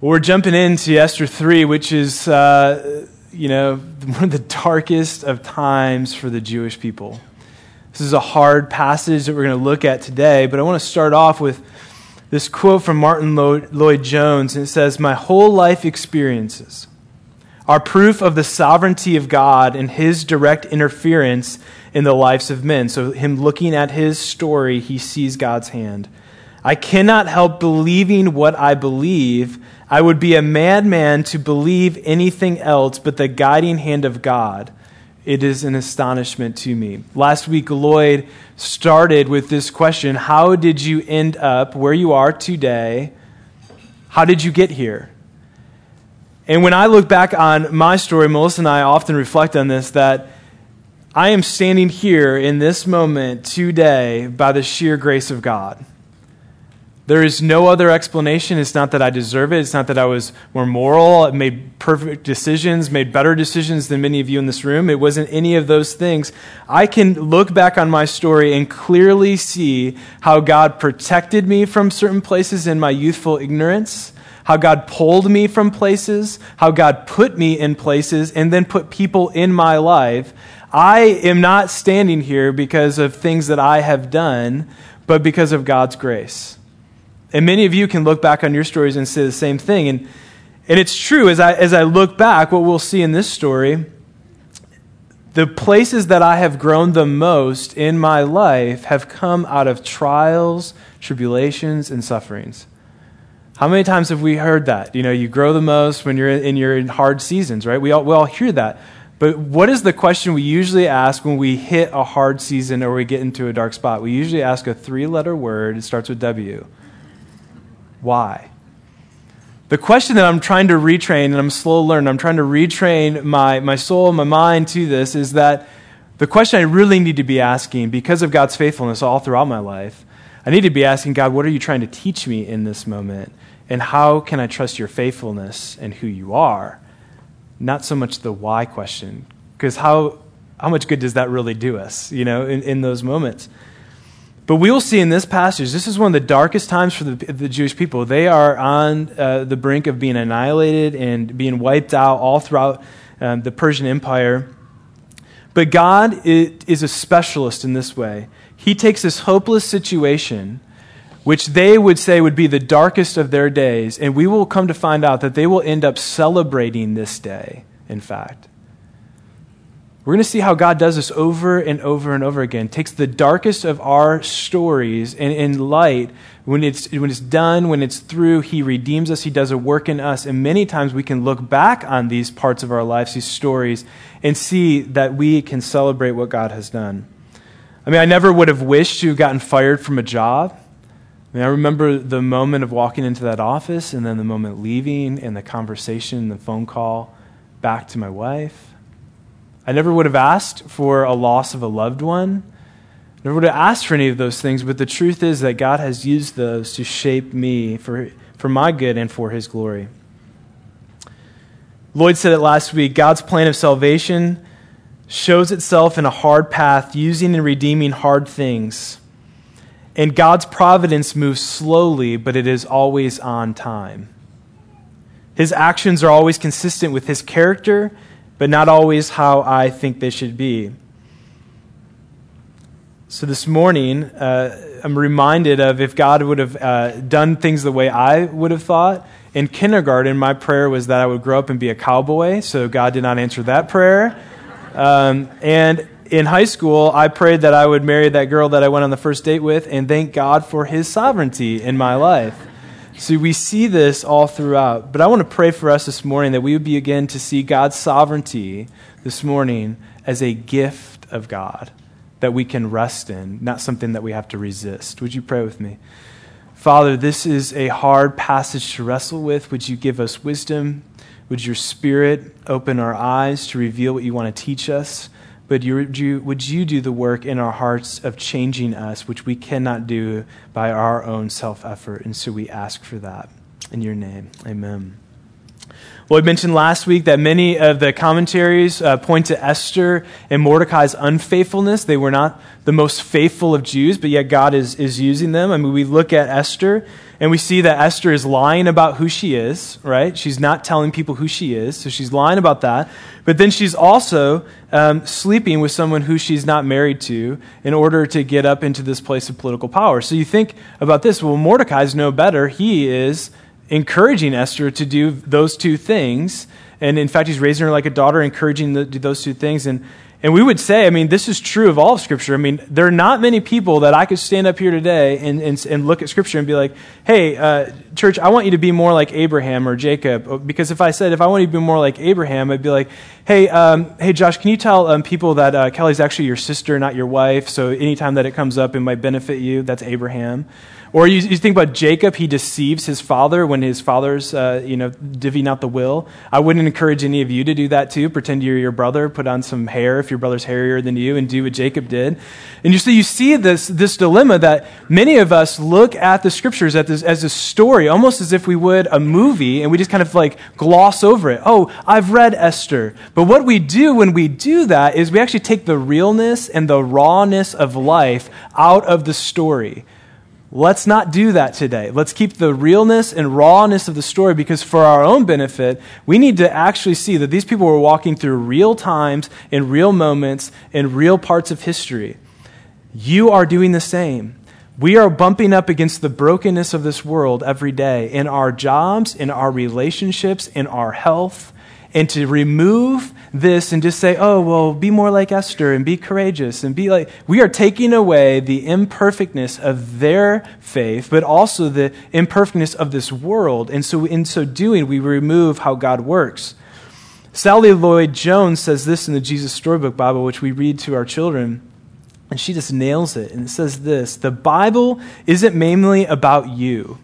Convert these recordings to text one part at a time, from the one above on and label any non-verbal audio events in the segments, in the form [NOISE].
Well, we're jumping into Esther 3, which is, uh, you know, [LAUGHS] one of the darkest of times for the Jewish people. This is a hard passage that we're going to look at today, but I want to start off with this quote from Martyn Lloyd-Jones, and it says, My whole life experiences are proof of the sovereignty of God and his direct interference in the lives of men. So, him looking at his story, he sees God's hand. I cannot help believing what I believe I would be a madman to believe anything else but the guiding hand of God. It is an astonishment to me. Last week, Lloyd started with this question How did you end up where you are today? How did you get here? And when I look back on my story, Melissa and I often reflect on this that I am standing here in this moment today by the sheer grace of God. There is no other explanation. It's not that I deserve it. It's not that I was more moral, I made perfect decisions, made better decisions than many of you in this room. It wasn't any of those things. I can look back on my story and clearly see how God protected me from certain places in my youthful ignorance, how God pulled me from places, how God put me in places, and then put people in my life. I am not standing here because of things that I have done, but because of God's grace. And many of you can look back on your stories and say the same thing. And, and it's true, as I, as I look back, what we'll see in this story, the places that I have grown the most in my life have come out of trials, tribulations, and sufferings. How many times have we heard that? You know, you grow the most when you're in, your hard seasons, right? We all, we all hear that. But what is the question we usually ask when we hit a hard season or we get into a dark spot? We usually ask a three letter word. It starts with W. Why? The question that I'm trying to retrain, and I'm slow learning, I'm trying to retrain my, my soul, my mind to this, is that the question I really need to be asking, because of God's faithfulness all throughout my life, I need to be asking God, what are you trying to teach me in this moment? And how can I trust your faithfulness and who you are? Not so much the why question, because how, how much good does that really do us, you know, in, in those moments? But we will see in this passage, this is one of the darkest times for the, the Jewish people. They are on uh, the brink of being annihilated and being wiped out all throughout um, the Persian Empire. But God is a specialist in this way. He takes this hopeless situation, which they would say would be the darkest of their days, and we will come to find out that they will end up celebrating this day, in fact. We're going to see how God does this over and over and over again. Takes the darkest of our stories and in light, when it's, when it's done, when it's through, He redeems us, He does a work in us. And many times we can look back on these parts of our lives, these stories, and see that we can celebrate what God has done. I mean, I never would have wished to have gotten fired from a job. I mean, I remember the moment of walking into that office and then the moment leaving and the conversation, the phone call back to my wife. I never would have asked for a loss of a loved one. I Never would have asked for any of those things, but the truth is that God has used those to shape me for, for my good and for his glory. Lloyd said it last week God's plan of salvation shows itself in a hard path, using and redeeming hard things. And God's providence moves slowly, but it is always on time. His actions are always consistent with his character but not always how I think they should be. So this morning, uh, I'm reminded of if God would have uh, done things the way I would have thought. In kindergarten, my prayer was that I would grow up and be a cowboy, so God did not answer that prayer. Um, and in high school, I prayed that I would marry that girl that I went on the first date with, and thank God for His sovereignty in my life. So we see this all throughout. But I want to pray for us this morning that we would begin to see God's sovereignty this morning as a gift of God that we can rest in, not something that we have to resist. Would you pray with me? Father, this is a hard passage to wrestle with. Would you give us wisdom? Would your spirit open our eyes to reveal what you want to teach us? But you, would you do the work in our hearts of changing us, which we cannot do by our own self effort? And so we ask for that. In your name, amen. Well, we mentioned last week that many of the commentaries uh, point to Esther and Mordecai's unfaithfulness. They were not the most faithful of Jews, but yet God is, is using them. I mean, we look at Esther and we see that Esther is lying about who she is, right? She's not telling people who she is, so she's lying about that. But then she's also um, sleeping with someone who she's not married to in order to get up into this place of political power. So you think about this well, Mordecai's no better. He is encouraging Esther to do those two things. And in fact, he's raising her like a daughter, encouraging to do those two things. And, and we would say, I mean, this is true of all of Scripture. I mean, there are not many people that I could stand up here today and, and, and look at Scripture and be like, hey, uh, church, I want you to be more like Abraham or Jacob. Because if I said, if I want you to be more like Abraham, I'd be like, hey, um, hey, Josh, can you tell um, people that uh, Kelly's actually your sister, not your wife? So anytime that it comes up, it might benefit you. That's Abraham. Or you, you, think about Jacob, he deceives his father when his father's, uh, you know, divvying out the will. I wouldn't encourage any of you to do that too. Pretend you're your brother, put on some hair if your brother's hairier than you, and do what Jacob did. And you see, you see this, this dilemma that many of us look at the scriptures at this, as a story, almost as if we would a movie, and we just kind of like gloss over it. Oh, I've read Esther. But what we do when we do that is we actually take the realness and the rawness of life out of the story. Let's not do that today. Let's keep the realness and rawness of the story because, for our own benefit, we need to actually see that these people were walking through real times, in real moments, in real parts of history. You are doing the same. We are bumping up against the brokenness of this world every day in our jobs, in our relationships, in our health. And to remove this and just say, oh, well, be more like Esther and be courageous and be like, we are taking away the imperfectness of their faith, but also the imperfectness of this world. And so, in so doing, we remove how God works. Sally Lloyd Jones says this in the Jesus Storybook Bible, which we read to our children. And she just nails it. And it says this The Bible isn't mainly about you.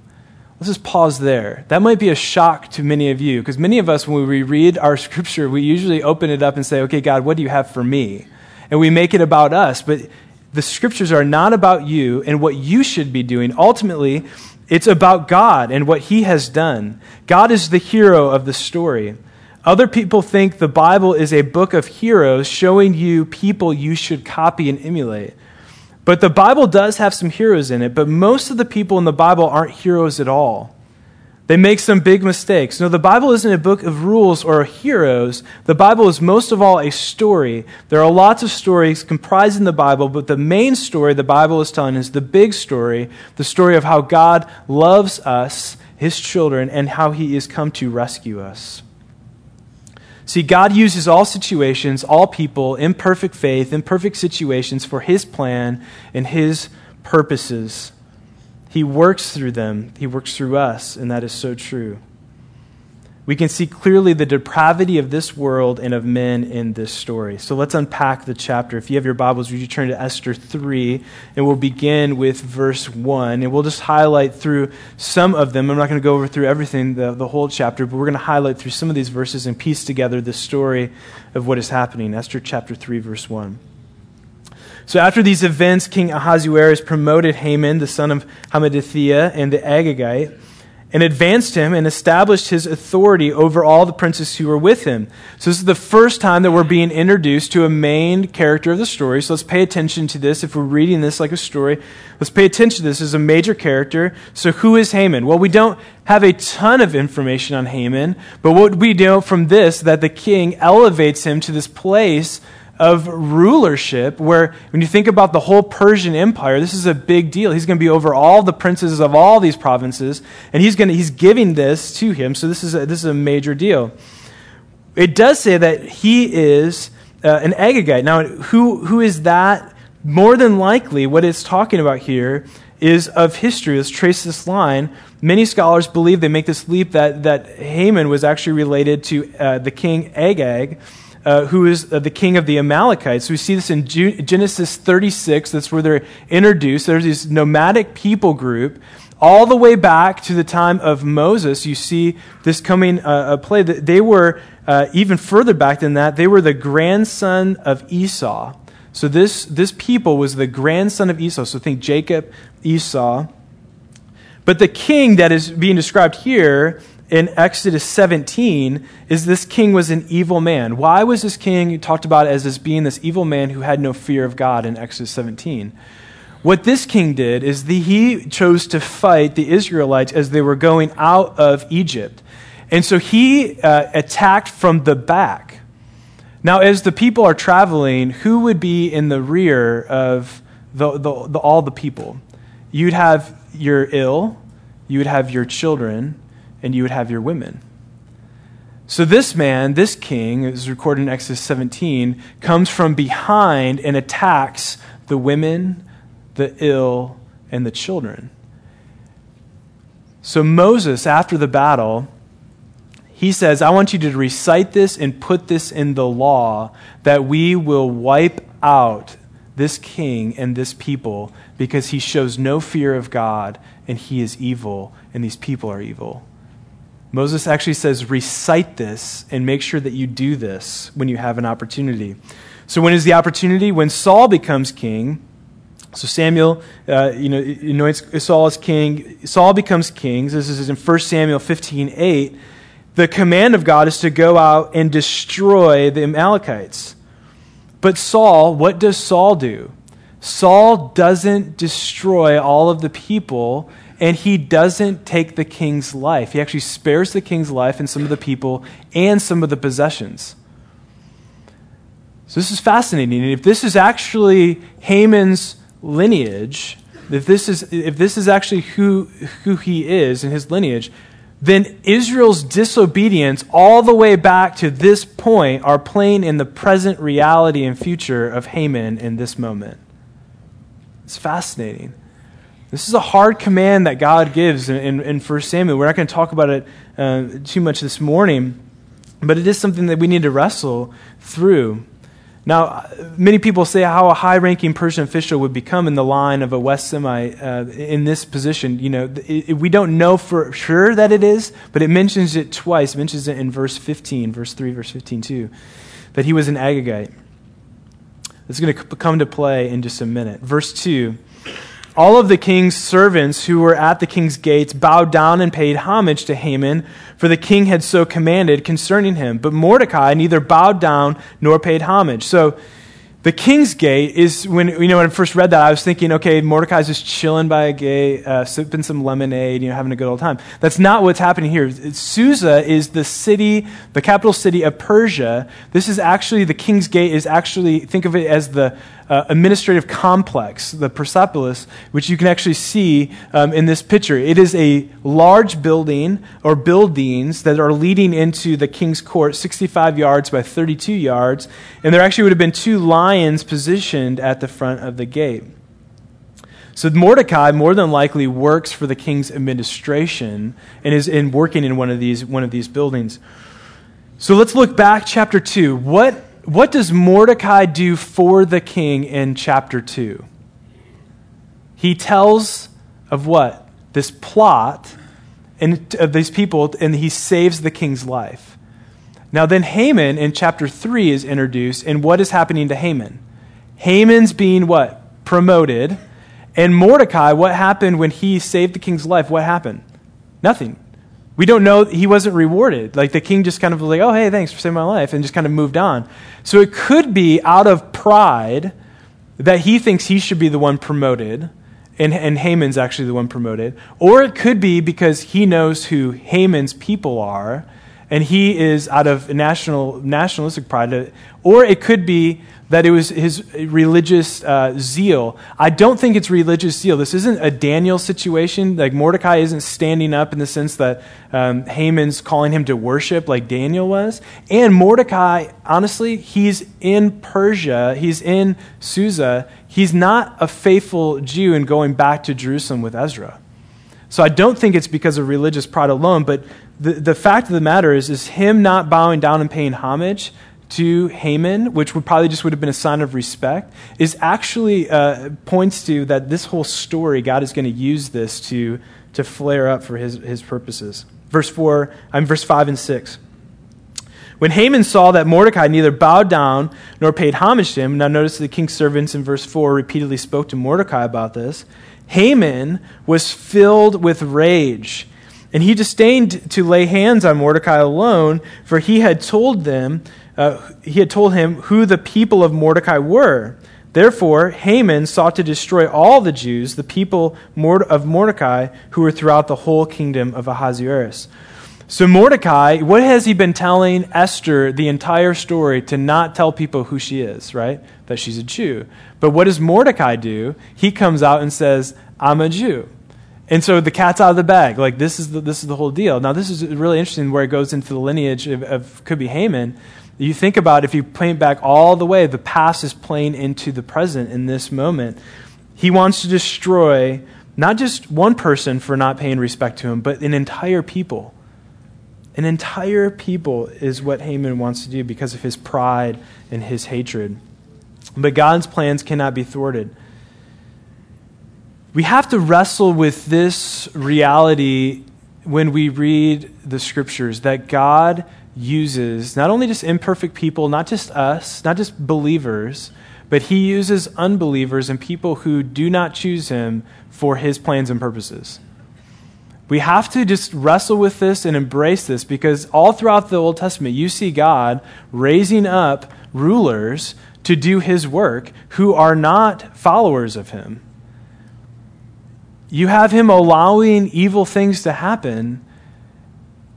Let's just pause there. That might be a shock to many of you, because many of us, when we read our [LAUGHS] scripture, we usually open it up and say, Okay, God, what do you have for me? And we make it about us. But the scriptures are not about you and what you should be doing. Ultimately, it's about God and what He has done. God is the hero of the story. Other people think the Bible is a book of heroes showing you people you should copy and emulate. But the Bible does have some heroes in it, but most of the people in the Bible aren't heroes at all. They make some big mistakes. No, the Bible isn't a book of rules or heroes. The Bible is most of all a story. There are lots of stories comprising the Bible, but the main story the Bible is telling is the big story the story of how God loves us, his children, and how he is come to rescue us. See, God uses all situations, all people, imperfect faith, imperfect situations for His plan and His purposes. He works through them, He works through us, and that is so true we can see clearly the depravity of this world and of men in this story. So let's unpack the chapter. If you have your Bibles, would you turn to Esther 3? And we'll begin with verse 1. And we'll just highlight through some of them. I'm not going to go over through everything, the, the whole chapter, but we're going to highlight through some of these verses and piece together the story of what is happening. Esther chapter 3, verse 1. So after these events, King Ahasuerus promoted Haman, the son of Hammedatha, and the Agagite and advanced him and established his authority over all the princes who were with him. So, this is the first time that we're being introduced to a main character of the story. So, let's pay attention to this. If we're reading this like a story, let's pay attention to this as a major character. So, who is Haman? Well, we don't have a ton of information on Haman, but what we know from this that the king elevates him to this place of rulership, where when you think about the whole Persian Empire, this is a big deal. He's going to be over all the princes of all these provinces, and he's, going to, he's giving this to him. So this is a, this is a major deal. It does say that he is uh, an Agagite. Now, who, who is that? More than likely, what it's talking about here is of history. Let's trace this line. Many scholars believe they make this leap that, that Haman was actually related to uh, the king Agag uh, who is uh, the king of the Amalekites. We see this in Genesis 36. That's where they're introduced. There's this nomadic people group. All the way back to the time of Moses, you see this coming uh, play. They were uh, even further back than that. They were the grandson of Esau. So this this people was the grandson of Esau. So think Jacob, Esau. But the king that is being described here in Exodus 17 is this king was an evil man. Why was this king talked about as this being this evil man who had no fear of God in Exodus 17? What this king did is the, he chose to fight the Israelites as they were going out of Egypt. And so he uh, attacked from the back. Now, as the people are traveling, who would be in the rear of the, the, the, all the people? You'd have your ill, you would have your children, and you would have your women. So this man, this king, is recorded in Exodus 17, comes from behind and attacks the women, the ill, and the children. So Moses, after the battle, he says, I want you to recite this and put this in the law that we will wipe out this king and this people because he shows no fear of God and he is evil and these people are evil. Moses actually says, recite this and make sure that you do this when you have an opportunity. So, when is the opportunity? When Saul becomes king. So Samuel, uh, you know, anoints Saul as king. Saul becomes king. This is in 1 Samuel 15, 8 the command of God is to go out and destroy the Amalekites. But Saul, what does Saul do? Saul doesn't destroy all of the people and he doesn't take the king's life. He actually spares the king's life and some of the people and some of the possessions. So this is fascinating. And if this is actually Haman's lineage, if this is, if this is actually who, who he is and his lineage, then Israel's disobedience all the way back to this point are playing in the present reality and future of Haman in this moment. It's fascinating. This is a hard command that God gives in, in, in 1 Samuel. We're not going to talk about it uh, too much this morning, but it is something that we need to wrestle through. Now, many people say how a high ranking Persian official would become in the line of a West Semite uh, in this position. You know, it, it, we don't know for sure that it is, but it mentions it twice. It mentions it in verse 15, verse 3, verse 15 too, that he was an Agagite. It's going to come to play in just a minute. Verse 2 all of the king's servants who were at the king's gates bowed down and paid homage to Haman, for the king had so commanded concerning him. But Mordecai neither bowed down nor paid homage. So the king's gate is when you know when I first read that, I was thinking, okay, Mordecai's just chilling by a gate, uh, sipping some lemonade, you know, having a good old time. That's not what's happening here. Susa is the city, the capital city of Persia. This is actually the king's gate. Is actually think of it as the uh, administrative complex, the Persepolis, which you can actually see um, in this picture. It is a large building or buildings that are leading into the king's court, 65 yards by 32 yards, and there actually would have been two lions positioned at the front of the gate. So Mordecai more than likely works for the king's administration and is in working in one of these one of these buildings. So let's look back chapter 2. What what does Mordecai do for the king in chapter 2? He tells of what? This plot and of these people, and he saves the king's life. Now, then Haman in chapter 3 is introduced, and what is happening to Haman? Haman's being what? Promoted. And Mordecai, what happened when he saved the king's life? What happened? Nothing. We don't know, he wasn't rewarded. Like the king just kind of was like, oh, hey, thanks for saving my life, and just kind of moved on. So it could be out of pride that he thinks he should be the one promoted, and, and Haman's actually the one promoted. Or it could be because he knows who Haman's people are, and he is out of national, nationalistic pride. Or it could be that it was his religious uh, zeal. I don't think it's religious zeal. This isn't a Daniel situation. Like Mordecai isn't standing up in the sense that um, Haman's calling him to worship like Daniel was. And Mordecai, honestly, he's in Persia, he's in Susa. He's not a faithful Jew and going back to Jerusalem with Ezra. So I don't think it's because of religious pride alone, but the, the fact of the matter is, is him not bowing down and paying homage to Haman, which would probably just would have been a sign of respect, is actually uh, points to that this whole story, God is going to use this to, to flare up for his, his purposes. Verse 4, I'm verse 5 and 6. When Haman saw that Mordecai neither bowed down nor paid homage to him, now notice the king's servants in verse 4 repeatedly spoke to Mordecai about this. Haman was filled with rage And he disdained to lay hands on Mordecai alone, for he had told them, uh, he had told him who the people of Mordecai were. Therefore, Haman sought to destroy all the Jews, the people of Mordecai, who were throughout the whole kingdom of Ahasuerus. So, Mordecai, what has he been telling Esther the entire story to not tell people who she is, right? That she's a Jew. But what does Mordecai do? He comes out and says, I'm a Jew. And so the cat's out of the bag. Like this is the, this is the whole deal. Now this is really interesting where it goes into the lineage of, of could be Haman. You think about if you paint back all the way, the past is playing into the present in this moment. He wants to destroy not just one person for not paying respect to him, but an entire people. An entire people is what Haman wants to do because of his pride and his hatred. But God's plans cannot be thwarted we have to wrestle with this reality when we read the scriptures that God uses not only just imperfect people, not just us, not just believers, but He uses unbelievers and people who do not choose Him for His plans and purposes. We have to just wrestle with this and embrace this because all throughout the Old Testament, you see God raising up rulers to do His work who are not followers of Him you have him allowing evil things to happen,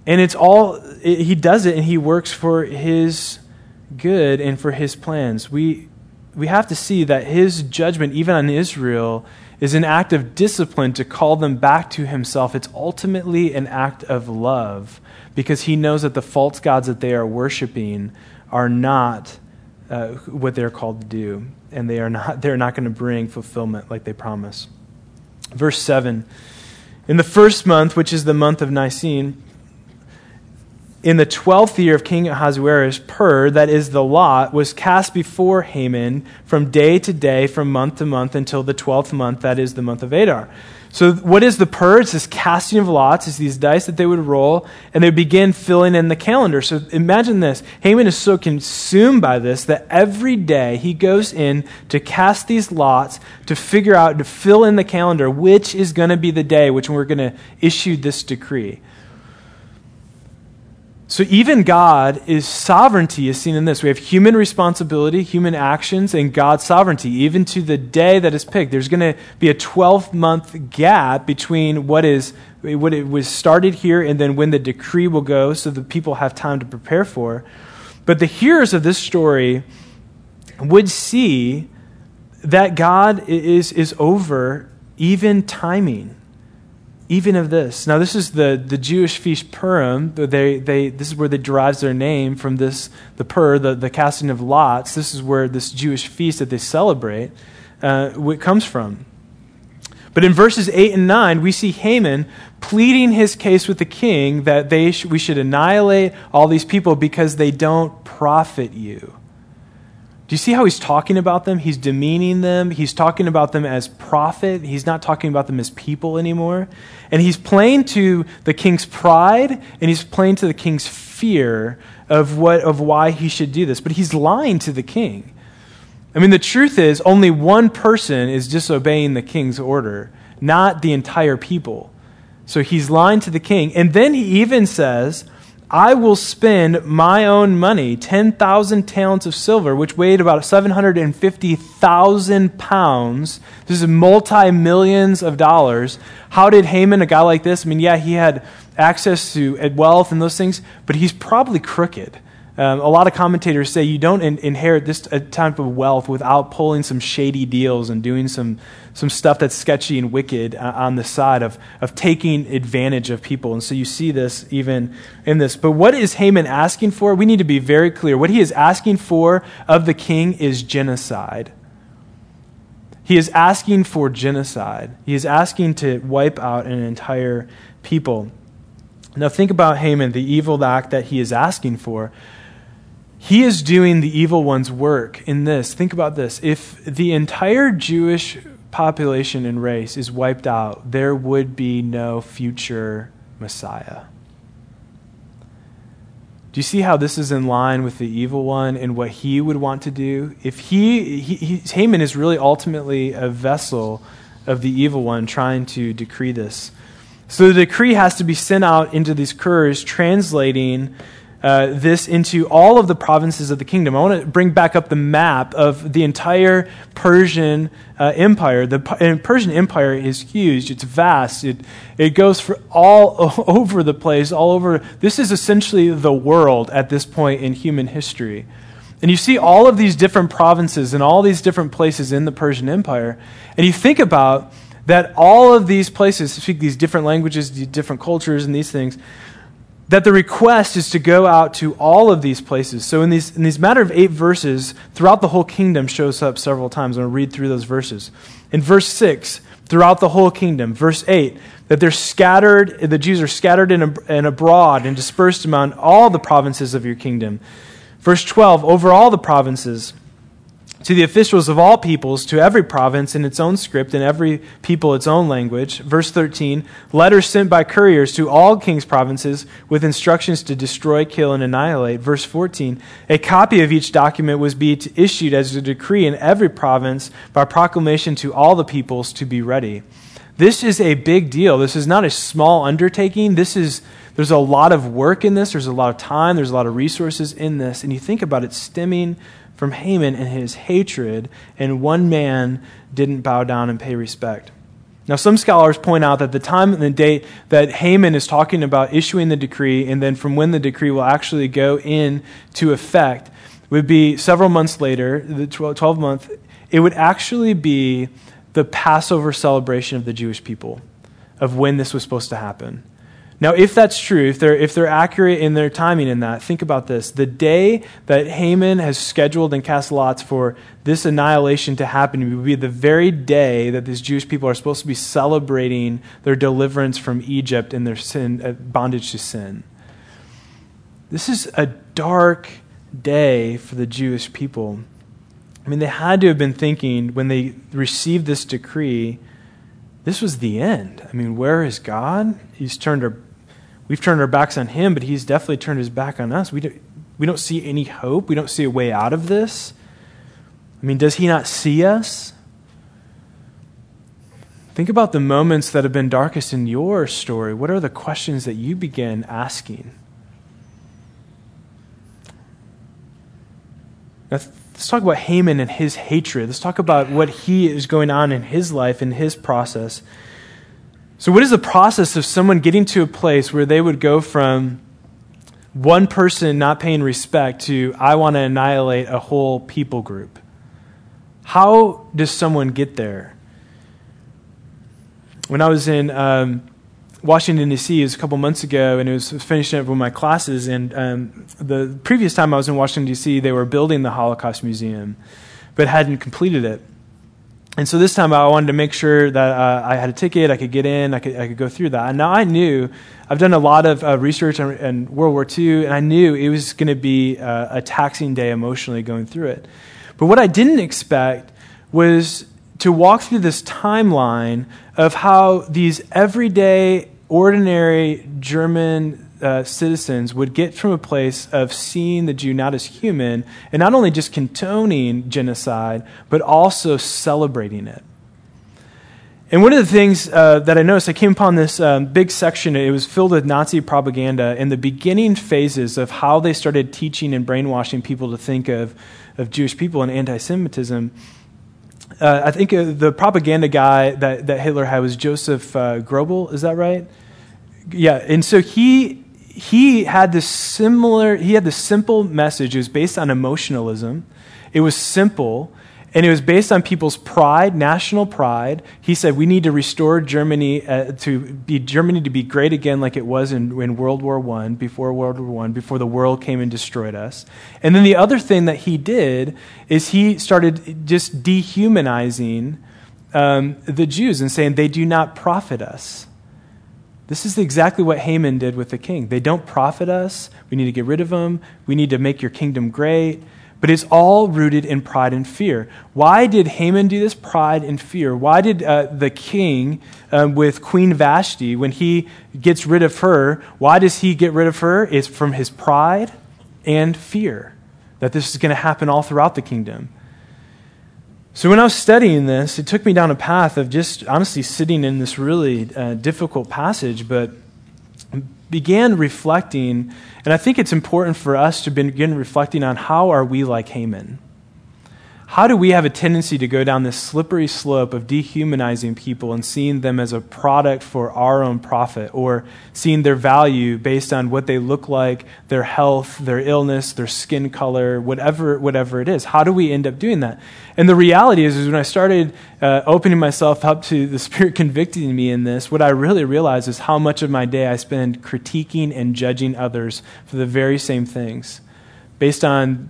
and it's all, it, he does it and he works for his good and for his plans. We, we have to see that his judgment, even on Israel, is an act of discipline to call them back to himself. It's ultimately an act of love because he knows that the false gods that they are worshiping are not uh, what they're called to do, and they are not, they're not going to bring fulfillment like they promise. Verse 7 In the first month, which is the month of Nisan, in the twelfth year of King Ahasuerus, Pur, that is the lot, was cast before Haman from day to day, from month to month, until the twelfth month, that is the month of Adar. So, what is the pur? It's this casting of lots. It's these dice that they would roll, and they begin filling in the calendar. So, imagine this. Haman is so consumed by this that every day he goes in to cast these lots to figure out, to fill in the calendar, which is going to be the day which we're going to issue this decree. So even God is sovereignty is seen in this. We have human responsibility, human actions, and God's sovereignty. Even to the day that is picked, there's going to be a 12 month gap between what is what it was started here and then when the decree will go, so the people have time to prepare for. But the hearers of this story would see that God is, is over even timing even of this. Now, this is the, the Jewish feast Purim. They, they, this is where they derives their name from this, the Pur, the, the casting of lots. This is where this Jewish feast that they celebrate uh, comes from. But in verses 8 and 9, we see Haman pleading his case with the king that they sh- we should annihilate all these people because they don't profit you. Do you see how he's talking about them? He's demeaning them. He's talking about them as profit. He's not talking about them as people anymore. And he's playing to the king's pride and he's playing to the king's fear of what of why he should do this. But he's lying to the king. I mean, the truth is only one person is disobeying the king's order, not the entire people. So he's lying to the king. And then he even says, I will spend my own money, 10,000 talents of silver, which weighed about 750,000 pounds. This is multi millions of dollars. How did Haman, a guy like this, I mean, yeah, he had access to wealth and those things, but he's probably crooked. Um, a lot of commentators say you don't in- inherit this type of wealth without pulling some shady deals and doing some, some stuff that's sketchy and wicked uh, on the side of, of taking advantage of people. And so you see this even in this. But what is Haman asking for? We need to be very clear. What he is asking for of the king is genocide. He is asking for genocide. He is asking to wipe out an entire people. Now, think about Haman, the evil act that he is asking for. He is doing the evil one's work in this. Think about this. If the entire Jewish population and race is wiped out, there would be no future Messiah. Do you see how this is in line with the evil one and what he would want to do? If he, he, he Haman is really ultimately a vessel of the evil one trying to decree this. So the decree has to be sent out into these curs, translating uh, this into all of the provinces of the kingdom. I want to bring back up the map of the entire Persian uh, Empire. The Persian Empire is huge, it's vast, it, it goes for all [LAUGHS] over the place, all over. This is essentially the world at this point in human history. And you see all of these different provinces and all these different places in the Persian Empire, and you think about that all of these places speak these different languages, these different cultures, and these things that the request is to go out to all of these places. So in these in these matter of eight verses, throughout the whole kingdom shows up several times. I'm going to read through those verses. In verse six, throughout the whole kingdom. Verse eight, that they're scattered. The Jews are scattered and, and abroad and dispersed among all the provinces of your kingdom. Verse twelve, over all the provinces to the officials of all peoples, to every province in its own script, and every people its own language. Verse 13 letters sent by couriers to all king's provinces with instructions to destroy, kill, and annihilate. Verse 14 a copy of each document was be issued as a decree in every province by proclamation to all the peoples to be ready. This is a big deal. This is not a small undertaking. This is there's a lot of work in this. There's a lot of time. There's a lot of resources in this. And you think about it stemming from Haman and his hatred, and one man didn't bow down and pay respect. Now, some scholars point out that the time and the date that Haman is talking about issuing the decree, and then from when the decree will actually go into effect, would be several months later, the 12 month. It would actually be the Passover celebration of the Jewish people, of when this was supposed to happen. Now, if that's true, if they're, if they're accurate in their timing in that, think about this. The day that Haman has scheduled and cast lots for this annihilation to happen would be the very day that these Jewish people are supposed to be celebrating their deliverance from Egypt and their sin, uh, bondage to sin. This is a dark day for the Jewish people. I mean, they had to have been thinking when they received this decree, this was the end. I mean, where is God? He's turned our We've turned our backs on him, but he's definitely turned his back on us. We don't, we don't see any hope. We don't see a way out of this. I mean, does he not see us? Think about the moments that have been darkest in your story. What are the questions that you begin asking? Now, let's talk about Haman and his hatred. Let's talk about what he is going on in his life in his process. So, what is the process of someone getting to a place where they would go from one person not paying respect to, I want to annihilate a whole people group? How does someone get there? When I was in um, Washington, D.C., it was a couple months ago, and it was finishing up with my classes. And um, the previous time I was in Washington, D.C., they were building the Holocaust Museum, but hadn't completed it. And so this time I wanted to make sure that uh, I had a ticket, I could get in, I could, I could go through that. And now I knew, I've done a lot of uh, research on, on, World War II, and I knew it was going to be uh, a taxing day emotionally going through it. But what I didn't expect was to walk through this timeline of how these everyday, ordinary German uh, citizens would get from a place of seeing the Jew not as human and not only just condoning genocide, but also celebrating it. And one of the things uh, that I noticed, I came upon this um, big section. It was filled with Nazi propaganda in the beginning phases of how they started teaching and brainwashing people to think of, of Jewish people and anti Semitism. Uh, I think uh, the propaganda guy that, that Hitler had was Joseph uh, Goebbels, is that right? Yeah, and so he he had this similar, he had this simple message. It was based on emotionalism. It was simple, and it was based on people's pride, national pride. He said we need to restore Germany uh, to be Germany to be great again, like it was in, in World War One, before World War One, before the world came and destroyed us. And then the other thing that he did is he started just dehumanizing um, the Jews and saying they do not profit us. This is exactly what Haman did with the king. They don't profit us. We need to get rid of them. We need to make your kingdom great. But it's all rooted in pride and fear. Why did Haman do this? Pride and fear. Why did uh, the king um, with Queen Vashti, when he gets rid of her, why does he get rid of her? It's from his pride and fear that this is going to happen all throughout the kingdom. So, when I was studying this, it took me down a path of just honestly sitting in this really uh, difficult passage, but began reflecting, and I think it's important for us to begin reflecting on how are we like Haman? How do we have a tendency to go down this slippery slope of dehumanizing people and seeing them as a product for our own profit or seeing their value based on what they look like, their health, their illness, their skin color, whatever, whatever it is? How do we end up doing that? And the reality is, is when I started uh, opening myself up to the [LAUGHS] Spirit convicting me in this, what I really realized is how much of my day I spend critiquing and judging others for the very same things based on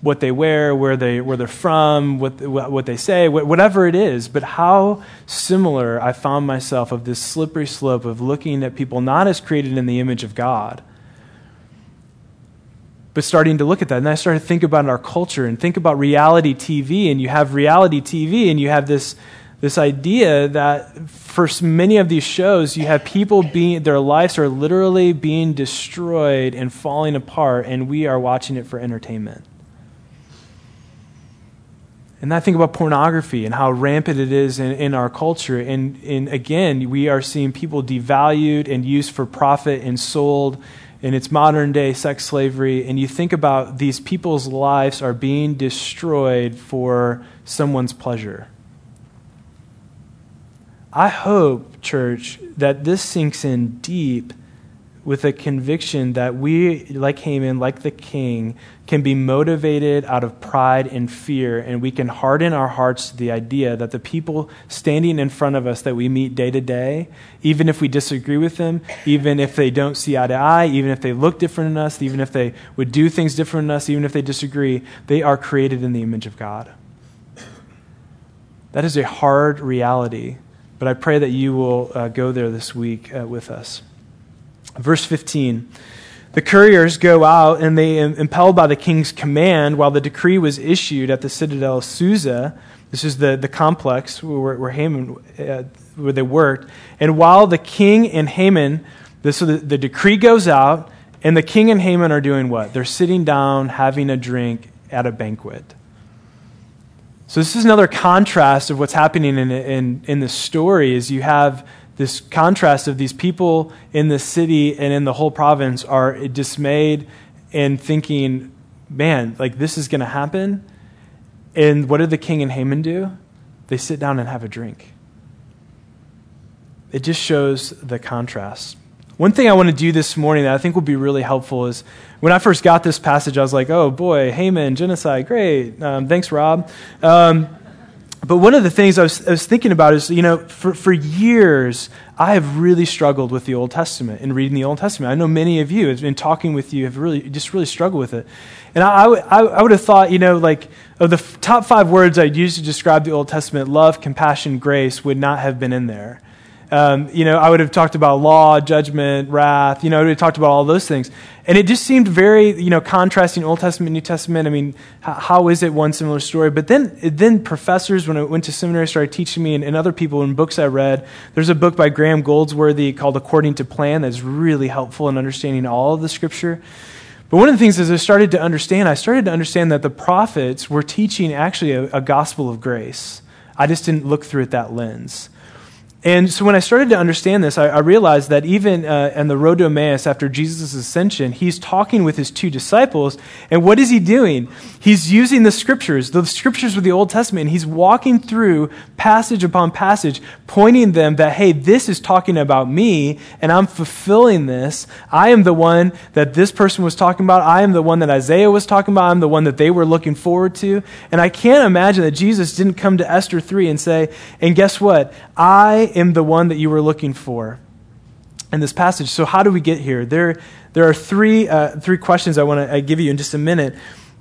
what they wear, where, they, where they're from, what, what they say, whatever it is. But how similar I found myself of this slippery slope of looking at people not as created in the image of God, but starting to look at that. And I started to think about our culture and think about reality TV. And you have reality TV, and you have this, this idea that for many of these shows, you have people being, their lives are literally being destroyed and falling apart, and we are watching it for entertainment. And I think about pornography and how rampant it is in, in our culture. And, and again, we are seeing people devalued and used for profit and sold. And it's modern day sex slavery. And you think about these people's lives are being destroyed for someone's pleasure. I hope, church, that this sinks in deep with a conviction that we, like Haman, like the king, can be motivated out of pride and fear, and we can harden our hearts to the idea that the people standing in front of us that we meet day to day, even if we disagree with them, even if they don't see eye to eye, even if they look different than us, even if they would do things different than us, even if they disagree, they are created in the image of God. That is a hard reality, but I pray that you will uh, go there this week uh, with us. Verse 15 The couriers go out, and they, impelled by the king's command, while the decree was issued at the citadel of Susa, this is the, the complex where, where Haman, uh, where they worked. And while the king and Haman, the, so the, the decree goes out, and the king and Haman are doing what? They're sitting down, having a drink at a banquet. So this is another contrast of what's happening in, in, in this story is you have this contrast of these people in the city and in the whole province are dismayed and thinking, man, like this is going to happen. And what did the king and Haman do? They sit down and have a drink. It just shows the contrast. One thing I want to do this morning that I think will be really helpful is when I first got this passage, I was like, oh boy, Haman, genocide, great. Um, thanks, Rob. Um, but one of the things I was, I was, thinking about is, you know, for, for years, I have really struggled with the Old Testament and reading the Old Testament. I know many of you, in talking with you, have really just really struggled with it. And I, I, I would have thought, you know, like of the f- top five words I'd use to describe the Old Testament, love, compassion, grace would not have been in there. Um, you know, I would have talked about law, judgment, wrath. You know, I would have talked about all those things. And it just seemed very, you know, contrasting Old Testament, New Testament. I mean, how, is it one similar story? But then, then professors, when I went to seminary, started teaching me, and, and other people in books I read. There's a book by Graham Goldsworthy called According to Plan that's really helpful in understanding all of the Scripture. But one of the things as I started to understand, I started to understand that the prophets were teaching actually a, a gospel of grace. I just didn't look through it that lens. And so when I started to understand this, I, I realized that even uh, on the road to Emmaus after Jesus' ascension, he's talking with his two disciples. And what is he doing? He's using the scriptures, the scriptures of the Old Testament, and he's walking through passage upon passage, pointing them that, hey, this is talking about me, and I'm fulfilling this. I am the one that this person was talking about. I am the one that Isaiah was talking about. I'm the one that they were looking forward to. And I can't imagine that Jesus didn't come to Esther 3 and say, and guess what? I am the one that you were looking for in this passage. So, how do we get here? There, there are three, uh, three questions I want to give you in just a minute.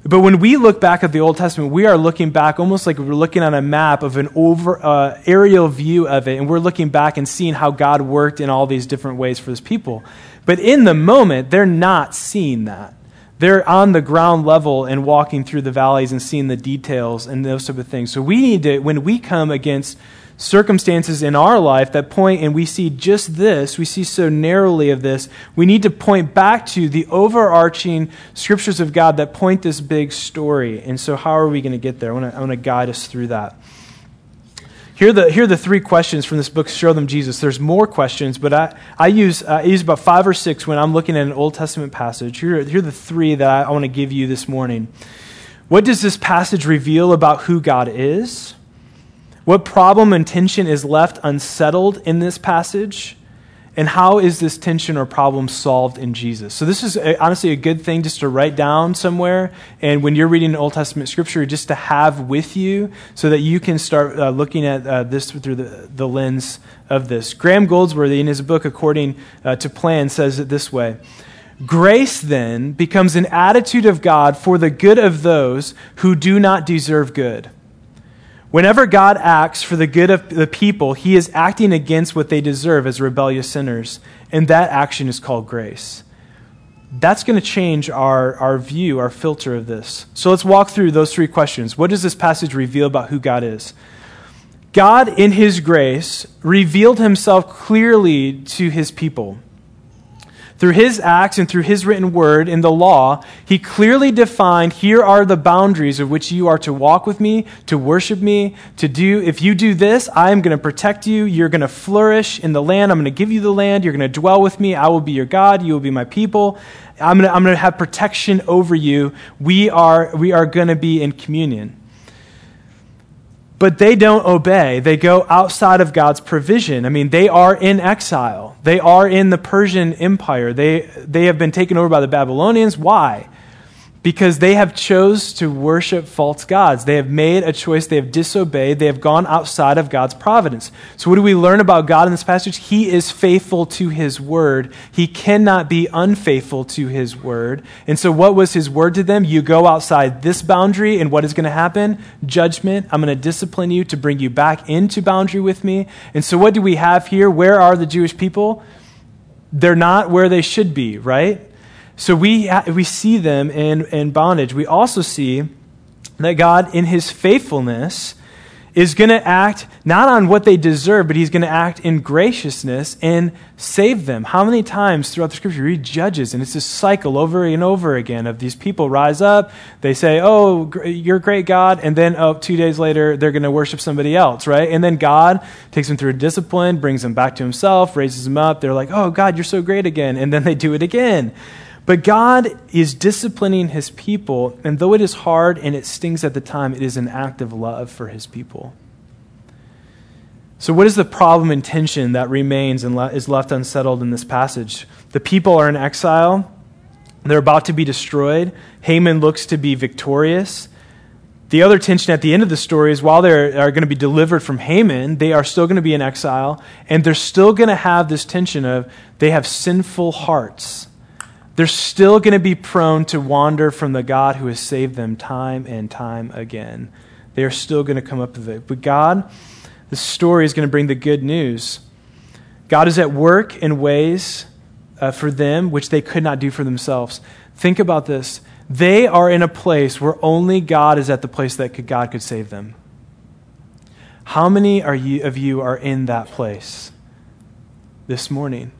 But when we look back at the Old Testament, we are looking back almost like we're looking on a map of an over uh, aerial view of it, and we're looking back and seeing how God worked in all these different ways for His people. But in the moment, they're not seeing that. They're on the ground level and walking through the valleys and seeing the details and those type of things. So we need to, when we come against circumstances in our life that point and we see just this, we see so narrowly of this, we need to point back to the overarching scriptures of God that point this big story. And so, how are we going to get there? I want to, guide us through that. Here are, the, here are the three questions from this book, Show Them Jesus. There's more questions, but I, I, use, I use about five or six when I'm looking at an Old Testament passage. Here, here are the three that I, I want to give you this morning. What does this passage reveal about who God is? What problem and tension is left unsettled in this passage? And how is this tension or problem solved in Jesus? So, this is a, honestly a good thing just to write down somewhere. And when you're reading Old Testament scripture, just to have with you so that you can start uh, looking at uh, this through the, the lens of this. Graham Goldsworthy, in his book, According uh, to Plan, says it this way Grace then becomes an attitude of God for the good of those who do not deserve good. Whenever God acts for the good of the people, he is acting against what they deserve as rebellious sinners, and that action is called grace. That's going to change our, our view, our filter of this. So let's walk through those three questions. What does this passage reveal about who God is? God, in his grace, revealed himself clearly to his people. Through his acts and through his written word in the law, he clearly defined here are the boundaries of which you are to walk with me, to worship me, to do. If you do this, I am going to protect you. You're going to flourish in the land. I'm going to give you the land. You're going to dwell with me. I will be your God. You will be my people. I'm going to, I'm going to have protection over you. We are, we are going to be in communion. But they don't obey. They go outside of God's provision. I mean, they are in exile. They are in the Persian Empire. They, they have been taken over by the Babylonians. Why? Because they have chose to worship false gods. They have made a choice. They have disobeyed. They have gone outside of God's providence. So what do we learn about God in this passage? He is faithful to his word. He cannot be unfaithful to his word. And so what was his word to them? You go outside this boundary and what is going to happen? Judgment. I'm going to discipline you to bring you back into boundary with me. And so what do we have here? Where are the Jewish people? They're not where they should be, right? So we, we see them in, in bondage. We also see that God, in his faithfulness, is going to act not on what they deserve, but he's going to act in graciousness and save them. How many times throughout the scripture read Judges, and it's this cycle over and over again of these people rise up, they say, Oh, you're great, God, and then oh, two days later, they're going to worship somebody else, right? And then God takes them through discipline, brings them back to himself, raises them up. They're like, Oh, God, you're so great again. And then they do it again. But God is disciplining his people, and though it is hard and it stings at the time, it is an act of love for his people. So, what is the problem and tension that remains and is left unsettled in this passage? The people are in exile, they're about to be destroyed. Haman looks to be victorious. The other tension at the end of the story is while they are going to be delivered from Haman, they are still going to be in exile, and they're still going to have this tension of they have sinful hearts they're still going to be prone to wander from the God who has saved them time and time again. They are still going to come up with it. But God, the story is going to bring the good news. God is at work in ways uh, for them which they could not do for themselves. Think about this. They are in a place where only God is at the place that could, God could save them. How many are you, of you are in that place this morning?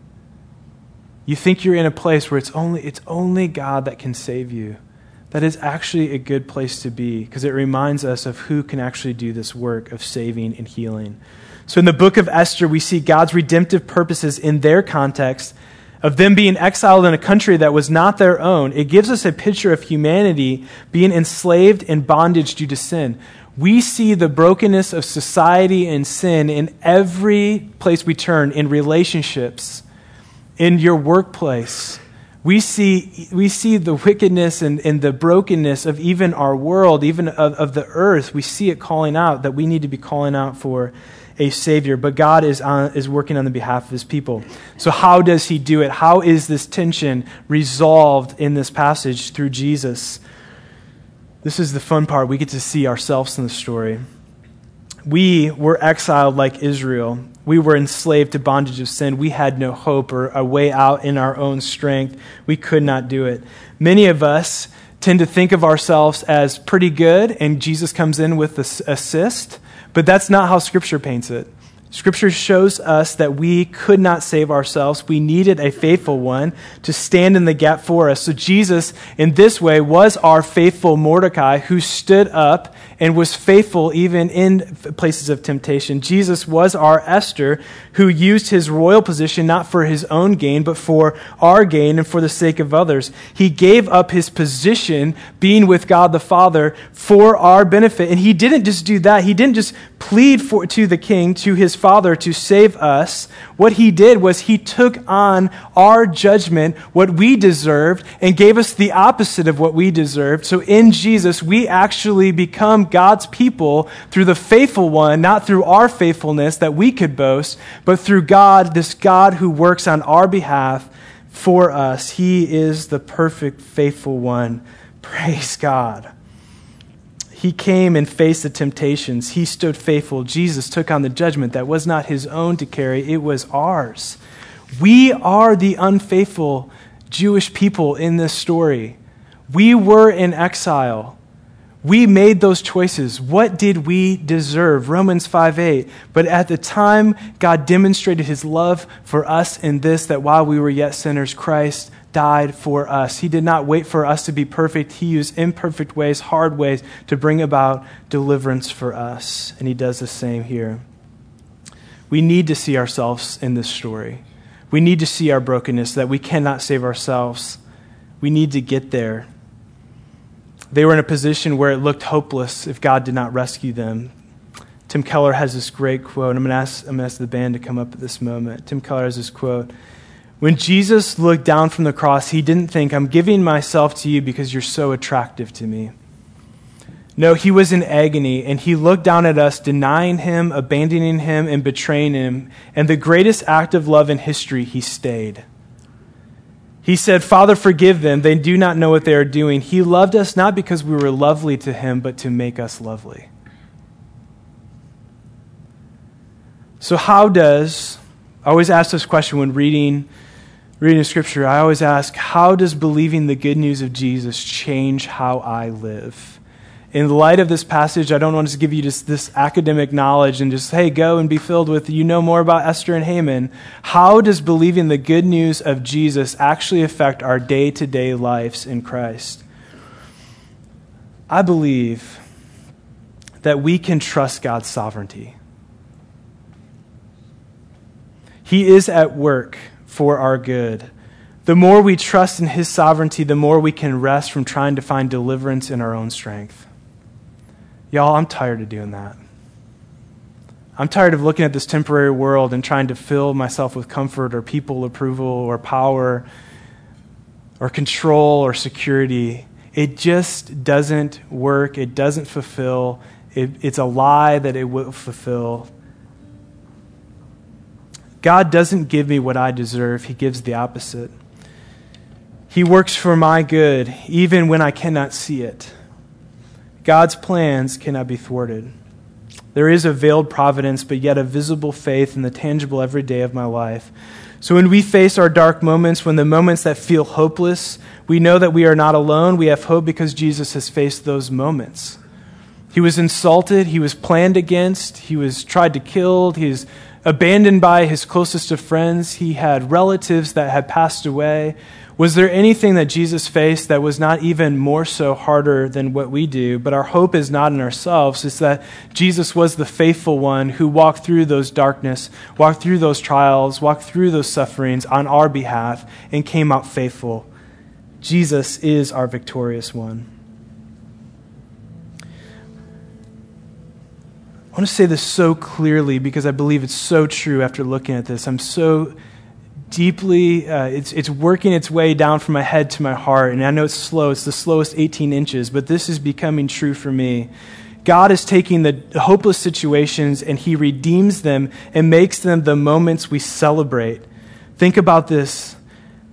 You think you're in a place where it's only, it's only God that can save you. That is actually a good place to be because it reminds us of who can actually do this work of saving and healing. So in the book of Esther, we see God's redemptive purposes in their context of them being exiled in a country that was not their own. It gives us a picture of humanity being enslaved in bondage due to sin. We see the brokenness of society and sin in every place we turn in relationships in your workplace. We see, we see the wickedness and, and the brokenness of even our world, even of, of the earth. We see it calling out that we need to be calling out for a Savior. But God is, on, is working on the behalf of His people. So, how does He do it? How is this tension resolved in this passage through Jesus? This is the fun part. We get to see ourselves in the story. We were exiled like Israel, we were enslaved to bondage of sin. We had no hope or a way out in our own strength. We could not do it. Many of us tend to think of ourselves as pretty good, and Jesus comes in with the assist. but that's not how Scripture paints it. Scripture shows us that we could not save ourselves. We needed a faithful one to stand in the gap for us. So Jesus, in this way, was our faithful Mordecai who stood up and was faithful even in places of temptation. Jesus was our Esther who used his royal position not for his own gain, but for our gain and for the sake of others. He gave up his position, being with God the Father, for our benefit. And he didn't just do that. He didn't just plead for, to the king, to his father, to save us. What he did was he took on our judgment, what we deserved, and gave us the opposite of what we deserved. So in Jesus, we actually become God's people through the faithful one, not through our faithfulness that we could boast, but through God, this God who works on our behalf for us. He is the perfect, faithful one. [LAUGHS] Praise God. He came and faced the temptations. He stood faithful. Jesus took on the judgment that was not his own to carry, it was ours. We are the unfaithful Jewish people in this story. We were in exile. We made those choices. What did we deserve? Romans 5 8. But at the time, God demonstrated his love for us in this that while we were yet sinners, Christ died for us. He did not wait for us to be perfect. He used imperfect ways, hard ways, to bring about deliverance for us. And he does the same here. We need to see ourselves in this story. We need to see our brokenness, that we cannot save ourselves. We need to get there. They were in a position where it looked hopeless if God did not rescue them. Tim Keller has this great quote. I'm going to ask, I'm going to ask the band to come up at this moment. Tim Keller has this quote. When Jesus looked down from the cross, he didn't think, I'm giving myself to you because you're so attractive to me. No, he was in agony, and he looked down at us, denying him, abandoning him, and betraying him. And the greatest act of love in history, he stayed. He said, Father, forgive them. They do not know what they are doing. He loved us not because we were lovely to him, but to make us lovely. So, how does, I always ask this question when reading, reading scripture, I always ask, how does believing the good news of Jesus change how I live? In light of this passage, I don't want to give you just this academic knowledge and just, hey, go and be filled with, you know more about Esther and Haman. How does believing the good news of Jesus actually affect our day to day lives in Christ? I believe that we can trust God's sovereignty. He is at work for our good. The more we trust in His sovereignty, the more we can rest from trying to find deliverance in our own strength. Y'all, I'm tired of doing that. I'm tired of looking at this temporary world and trying to fill myself with comfort or people approval or power or control or security. It just doesn't work. It doesn't fulfill. It, it's a lie that it will fulfill. God doesn't give me what I deserve, He gives the opposite. He works for my good, even when I cannot see it. God's plans cannot be thwarted. There is a veiled providence, but yet a visible faith in the tangible everyday of my life. So when we face our dark moments, when the moments that feel hopeless, we know that we are not alone. We have hope because Jesus has faced those moments. He was insulted, he was planned against, he was tried to kill, he was abandoned by his closest of friends, he had relatives that had passed away. Was there anything that Jesus faced that was not even more so harder than what we do? But our hope is not in ourselves. It's that Jesus was the faithful one who walked through those darkness, walked through those trials, walked through those sufferings on our behalf, and came out faithful. Jesus is our victorious one. I want to say this so clearly because I believe it's so true after looking at this. I'm so deeply, uh, it's, it's working its way down from my head to my heart. And I know it's slow, it's the slowest 18 inches, but this is becoming true for me. God is taking the hopeless situations and He redeems them and makes them the moments we celebrate. Think about this.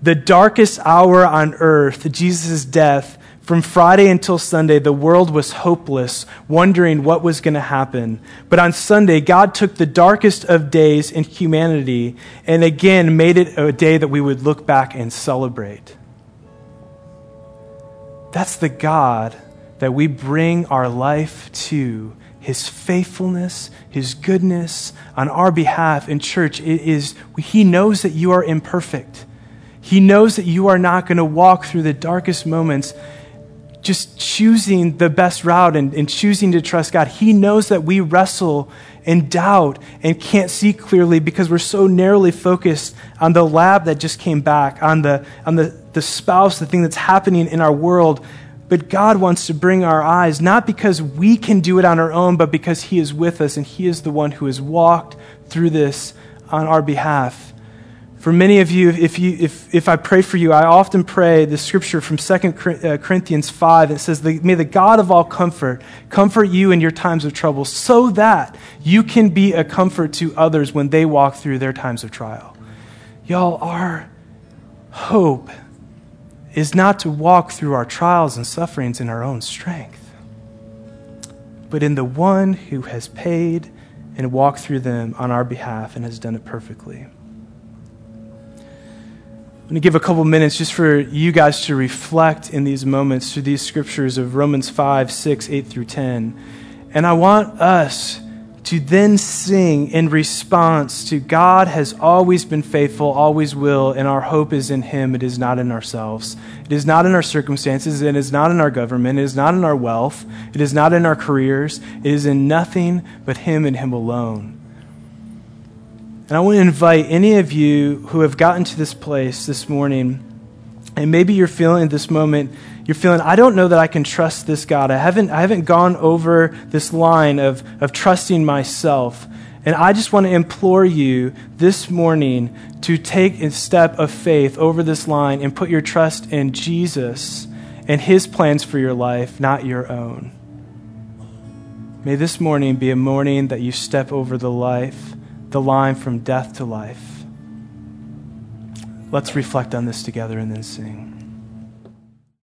The darkest hour on earth, Jesus' death, from Friday until Sunday, the world was hopeless, wondering what was going to happen. But on Sunday, God took the darkest of days in humanity and again made it a day that we would look back and celebrate. That's the God that we bring our life to. his faithfulness, his goodness on our behalf in church. It is, he knows that you are imperfect. He knows that you are not going to walk through the darkest moments just choosing the best route and, and, choosing to trust God. He knows that we wrestle and doubt and can't see clearly because we're so narrowly focused on the lab that just came back, on the, on the, the spouse, the thing that's happening in our world. But God wants to bring our eyes, not because we can do it on our own, but because He is with us and He is the one who has walked through this on our behalf. For many of you, if, you, if, if I pray for you, I often pray the scripture from 2 uh, Corinthians 5. It says, May the God of all comfort comfort you in your times of trouble so that you can be a comfort to others when they walk through their times of trial. Y'all, our hope is not to walk through our trials and sufferings in our own strength, but in the one who has paid and walked through them on our behalf and has done it perfectly. I'm going to give a couple minutes just for you guys to reflect in these moments through these scriptures of Romans 5, 6, 8 through 10. And I want us to then sing in response to God has always been faithful, always will, and our hope is in Him. It is not in ourselves. It is not in our circumstances. It is not in our government. It is not in our wealth. It is not in our careers. It is in nothing but Him and Him alone. And I want to invite any of you who have gotten to this place this morning, and maybe you're feeling at this moment, you're feeling, I don't know that I can trust this God. I haven't, I haven't gone over this line of, of trusting myself. And I just want to implore you this morning to take a step of faith over this line and put your trust in Jesus and his plans for your life, not your own. May this morning be a morning that you step over the life the line from death to life. Let's reflect on this together and then sing.